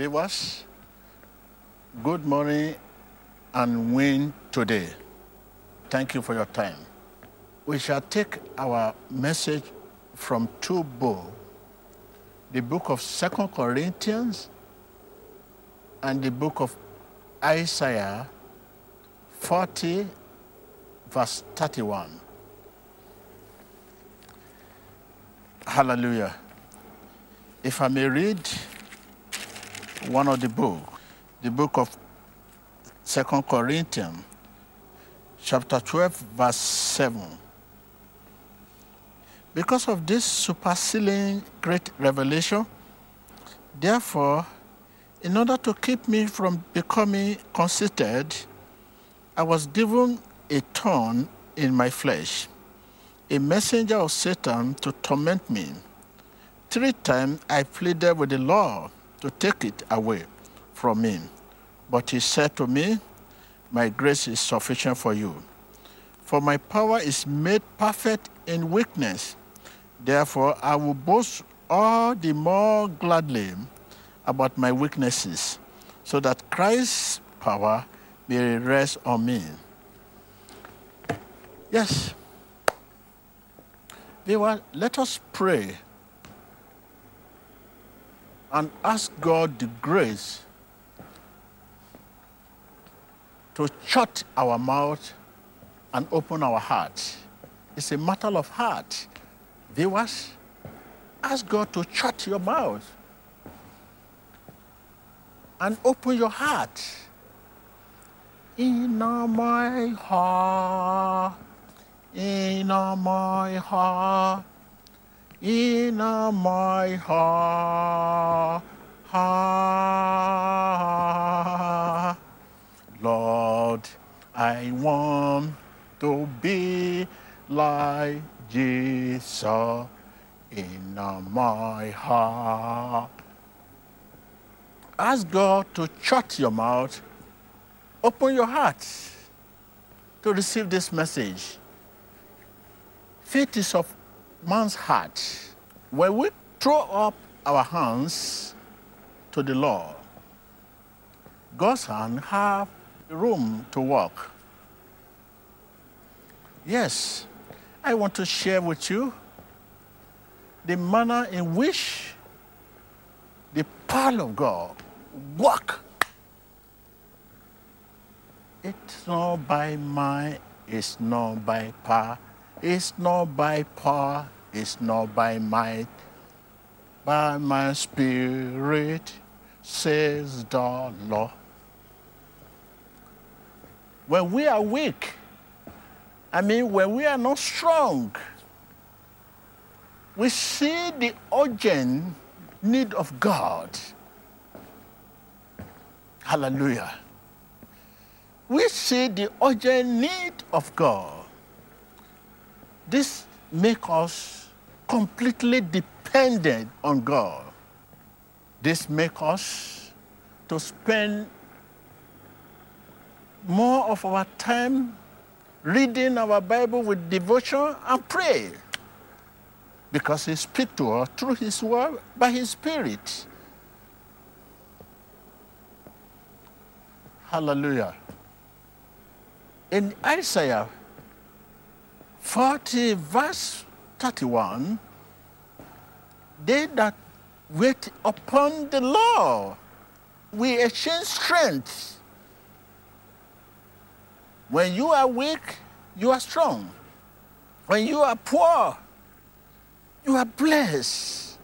Viewers, good morning and win today. Thank you for your time. We shall take our message from two books the book of Second Corinthians and the book of Isaiah 40, verse 31. Hallelujah. If I may read one of the book, the book of Second Corinthians, chapter 12, verse 7. Because of this superseding great revelation, therefore, in order to keep me from becoming conceited, I was given a thorn in my flesh, a messenger of Satan to torment me. Three times I pleaded with the Lord to take it away from me. But he said to me, My grace is sufficient for you, for my power is made perfect in weakness. Therefore, I will boast all the more gladly about my weaknesses, so that Christ's power may rest on me. Yes. Viewer, let us pray and ask God the grace to shut our mouth and open our heart. It's a matter of heart. Viewers, ask God to shut your mouth and open your heart. In my heart, in my heart, in my heart. Lord, I want to be like Jesus in my heart. Ask God to shut your mouth, open your heart to receive this message. Faith is of man's heart. When we throw up our hands to the Lord, God's hand have room to work. Yes, I want to share with you the manner in which the power of God work. It's not by might, it's not by power, it's not by power, it's not by might, by my spirit, says the Lord. When we are weak, I mean, when we are not strong, we see the urgent need of God. Hallelujah. We see the urgent need of God. This makes us completely dependent on God. This makes us to spend more of our time reading our Bible with devotion and pray. Because He speaks to us through His word by His Spirit. Hallelujah. In Isaiah 40, verse 31, they that wait upon the Lord will exchange strength. When you are weak, you are strong. When you are poor, you are blessed.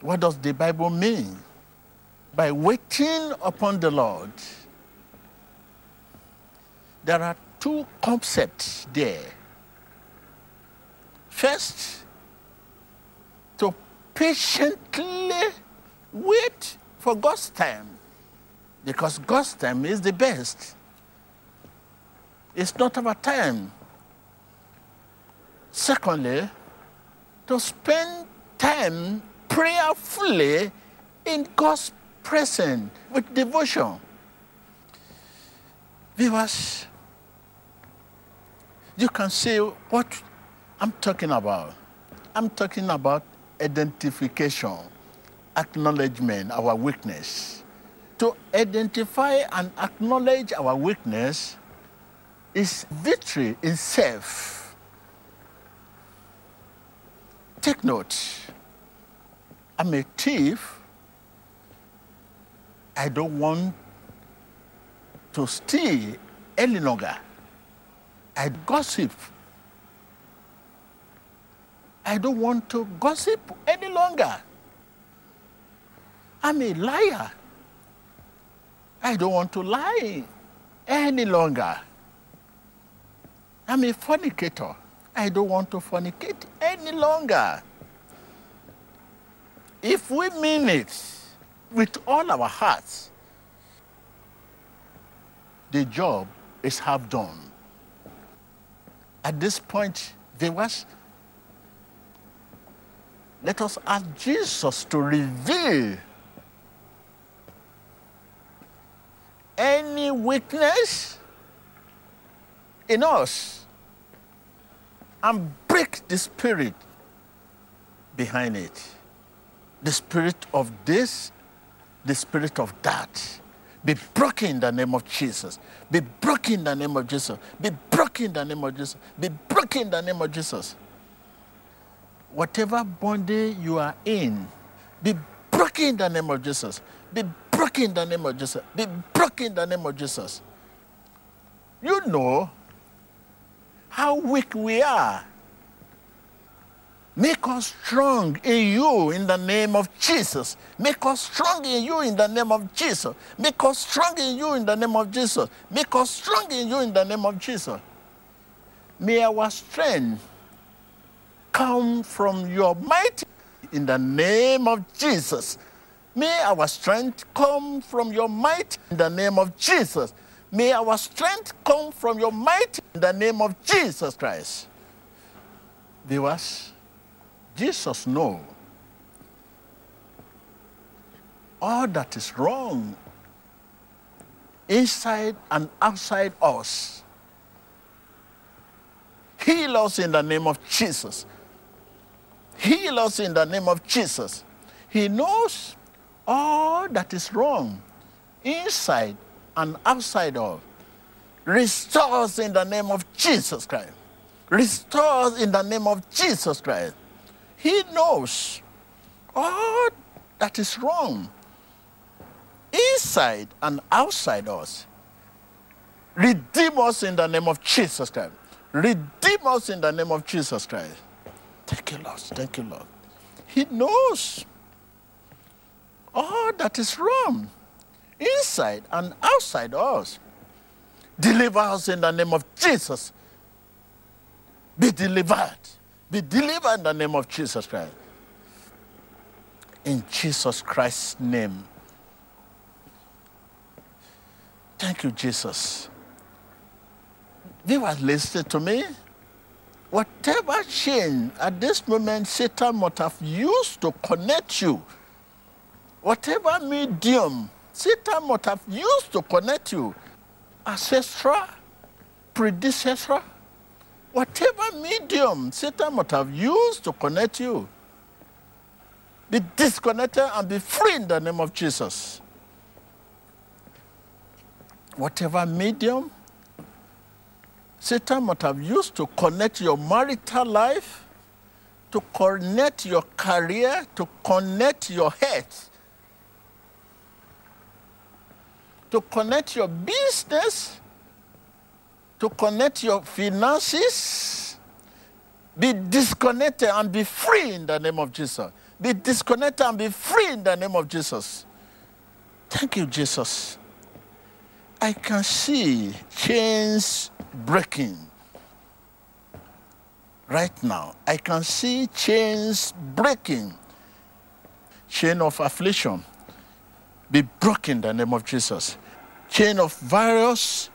What does the Bible mean? By waiting upon the Lord, there are two concepts there. First, to patiently wait for God's time, because God's time is the best. It's not our time. Secondly, to spend time prayerfully in God's presence with devotion. Viewers, you can see what I'm talking about. I'm talking about identification, acknowledgement, our weakness. To identify and acknowledge our weakness is victory in self. Take note. I'm a thief. I don't want to steal any longer. I gossip. I don't want to gossip any longer. I'm a liar. I don't want to lie any longer. I'm a fornicator. I don't want to fornicate any longer. If we mean it with all our hearts, the job is half done. At this point, there was let us ask Jesus to reveal any weakness in us and break the spirit behind it. The spirit of this, the spirit of that. Be broken in the name of Jesus. Be broken in the name of Jesus. Be broken in the name of Jesus. Be broken in the name of Jesus. Whatever bondage you are in, be broken in the name of Jesus. Be broken in the name of Jesus. Be broken in the name of Jesus. You know how weak we are. Make us strong in you in the name of Jesus. Make us strong in you in the name of Jesus. Make us strong in you in the name of Jesus. Make us strong in you in the name of Jesus. May our strength come from your might in the name of Jesus. May our strength come from your might in the name of Jesus. May our strength come from your might in the name of Jesus Christ. Viewers, Jesus know all that is wrong inside and outside us. Heal us in the name of Jesus. Heal us in the name of Jesus. He knows all that is wrong inside and outside of. Restore us in the name of Jesus Christ. Restore us in the name of Jesus Christ. He knows all that is wrong inside and outside us. Redeem us in the name of Jesus Christ. Redeem us in the name of Jesus Christ. Thank you, Lord. Thank you, Lord. He knows all that is wrong inside and outside us. Deliver us in the name of Jesus. Be delivered. Be delivered in the name of Jesus Christ. In Jesus Christ's name. Thank you, Jesus. They were listening to me. Whatever chain at this moment Satan might have used to connect you, whatever medium Satan might have used to connect you, ancestral, predecessor, whatever medium Satan might have used to connect you, be disconnected and be free in the name of Jesus. Whatever medium Satan might have used to connect your marital life, to connect your career, to connect your health, to connect your business, to connect your finances. Be disconnected and be free in the name of Jesus. Be disconnected and be free in the name of Jesus. Thank you, Jesus. I can see chains breaking right now. I can see chains breaking. Chain of affliction be broken in the name of Jesus. Chain of virus,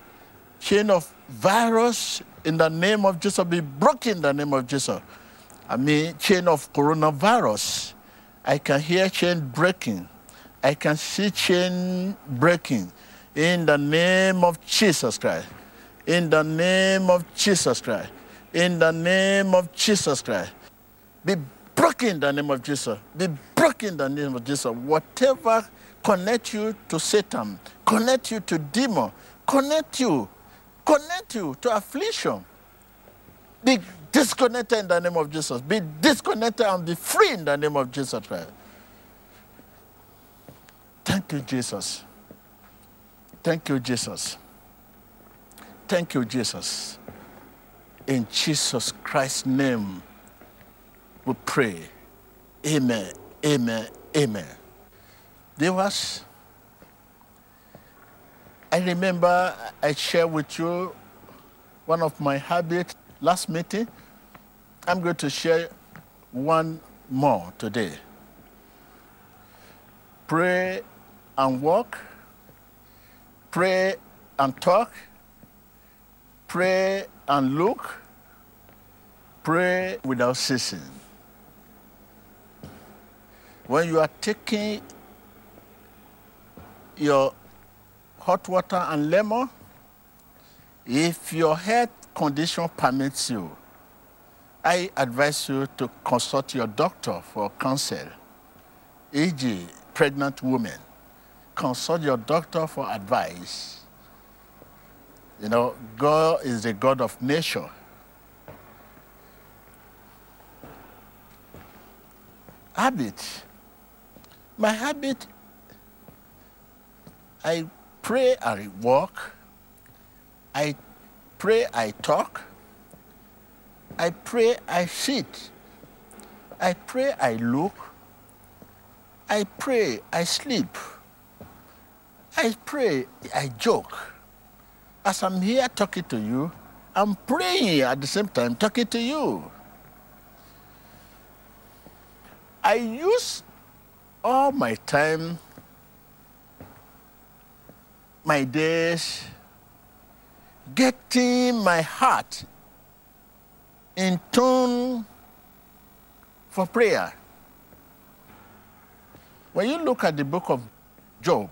chain of virus in the name of Jesus be broken in the name of Jesus. I mean, chain of coronavirus. I can hear chain breaking. I can see chain breaking in the name of Jesus Christ. In the name of Jesus Christ. In the name of Jesus Christ. Be broken in the name of Jesus. Be broken in the name of Jesus. Whatever connect you to Satan, connect you to demon, connect you, connect you to affliction. Be disconnected in the name of Jesus. Be disconnected and be free in the name of Jesus Christ. Thank you, Jesus. Thank you, Jesus. Thank you, Jesus. In Jesus Christ's name, we pray. Amen. Amen. Amen. There was, I remember I shared with you one of my habits last meeting. I'm going to share one more today. Pray and walk, pray and talk, pray and look, pray without ceasing. When you are taking your hot water and lemon, if your health condition permits you, I advise you to consult your doctor for counsel, e.g., pregnant women. Consult your doctor for advice. You know, God is the God of nature. Habit. My habit, I pray, I walk. I pray, I talk. I pray, I sit. I pray, I look. I pray, I sleep. I pray, I joke. As I'm here talking to you, I'm praying at the same time talking to you. I use all my time, my days, getting my heart in tune for prayer. When you look at the book of Job,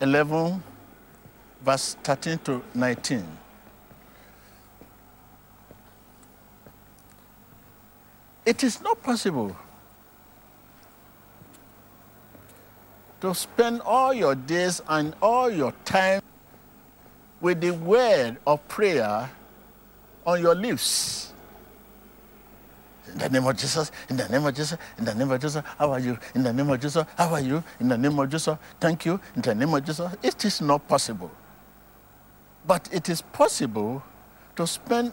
11, verse 13 to 19, it is not possible to spend all your days and all your time with the word of prayer on your lips. In the name of Jesus, in the name of Jesus, in the name of Jesus, how are you? In the name of Jesus, how are you? In the name of Jesus, thank you. In the name of Jesus, it is not possible. But it is possible to spend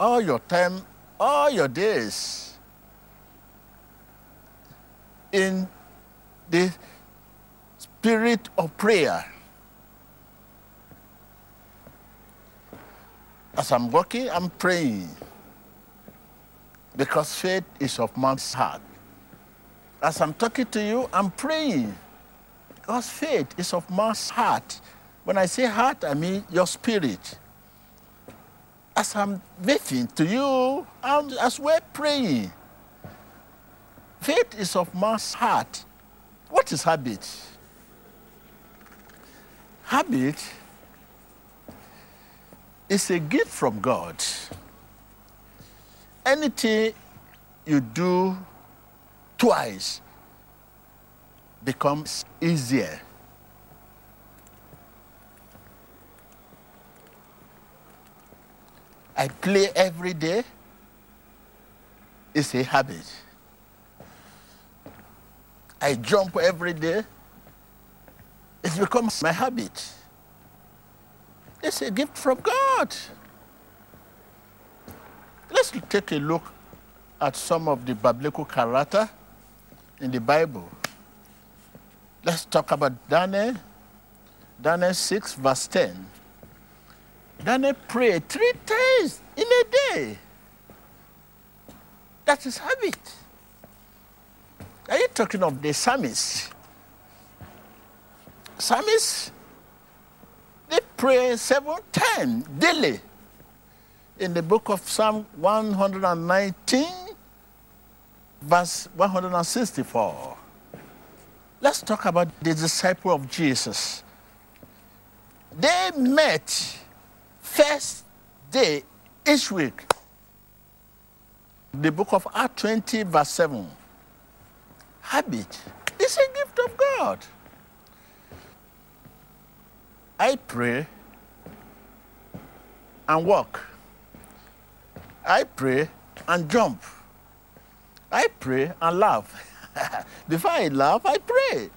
all your time, all your days in the spirit of prayer. As I'm working, I'm praying because faith is of man's heart. As I'm talking to you, I'm praying because faith is of man's heart. When I say heart, I mean your spirit. As I'm waiting to you, I'm as well praying. Faith is of man's heart. What is habit? Habit is a gift from God. Anything you do twice becomes easier. I play every day. It's a habit. I jump every day. It becomes my habit. It's a gift from God. Let's take a look at some of the biblical character in the Bible. Let's talk about Daniel. Daniel 6, verse 10. Daniel prayed three times in a day. That is his habit. Are you talking of the psalmist? Psalmist, they pray seven times daily in the book of Psalm 119, verse 164. Let's talk about the disciple of Jesus. They met first day each week The book of Acts 20, verse 7. Habit is a gift of God. I pray and walk. I pray and jump. I pray and laugh. Before I laugh, I pray.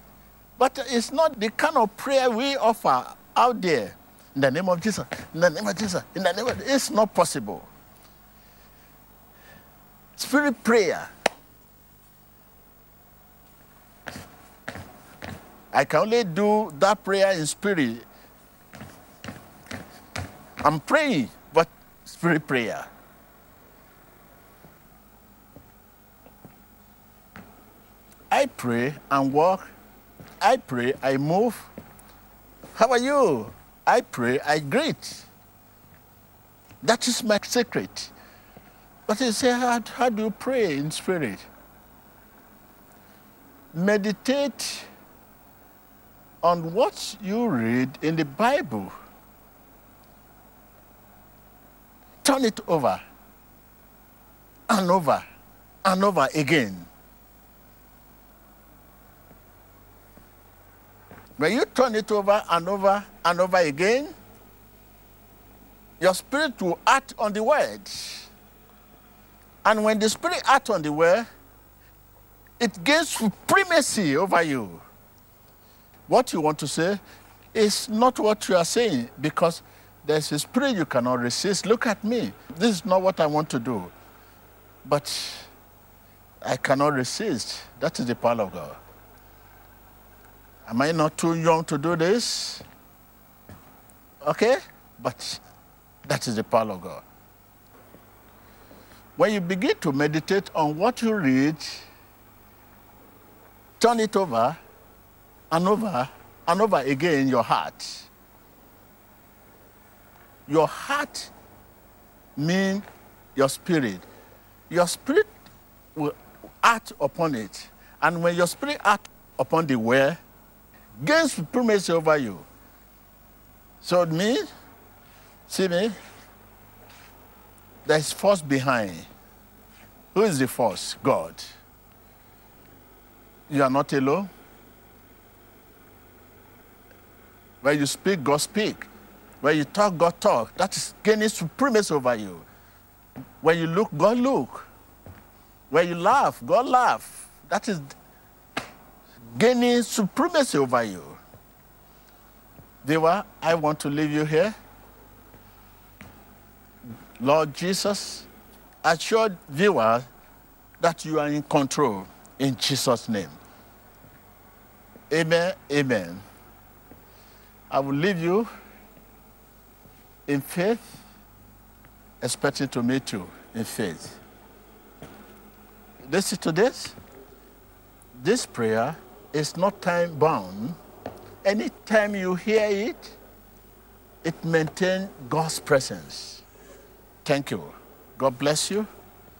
But it's not the kind of prayer we offer out there. In the name of Jesus, in the name of Jesus, in the name of it's not possible. Spirit prayer. I can only do that prayer in spirit. I'm praying, but spirit prayer. I pray and walk. I pray, I move. How are you? I pray, I greet. That is my secret. But you say, how, how do you pray in spirit? Meditate on what you read in the Bible. Turn it over and over and over again. When you turn it over and over and over again, your spirit will act on the word. And when the spirit acts on the word, it gains supremacy over you. What you want to say is not what you are saying because there's a spirit you cannot resist. Look at me. This is not what I want to do. But I cannot resist. That is the power of God. Am I not too young to do this? Okay? But that is the power of God. When you begin to meditate on what you read, turn it over and over and over again in your heart. Your heart means your spirit. Your spirit will act upon it. And when your spirit act upon the word, gains supremacy over you. So me, see me, there's force behind. Who is the force? God. You are not alone. When you speak, God speak. When you talk, God talk. That is gaining supremacy over you. When you look, God look. When you laugh, God laugh. That is gaining supremacy over you. Viewer, I want to leave you here. Lord Jesus, assure viewers that you are in control in Jesus' name. Amen. Amen. I will leave you in faith, expecting to meet you in faith. Listen to this. This prayer is not time bound. Anytime you hear it, it maintains God's presence. Thank you. God bless you.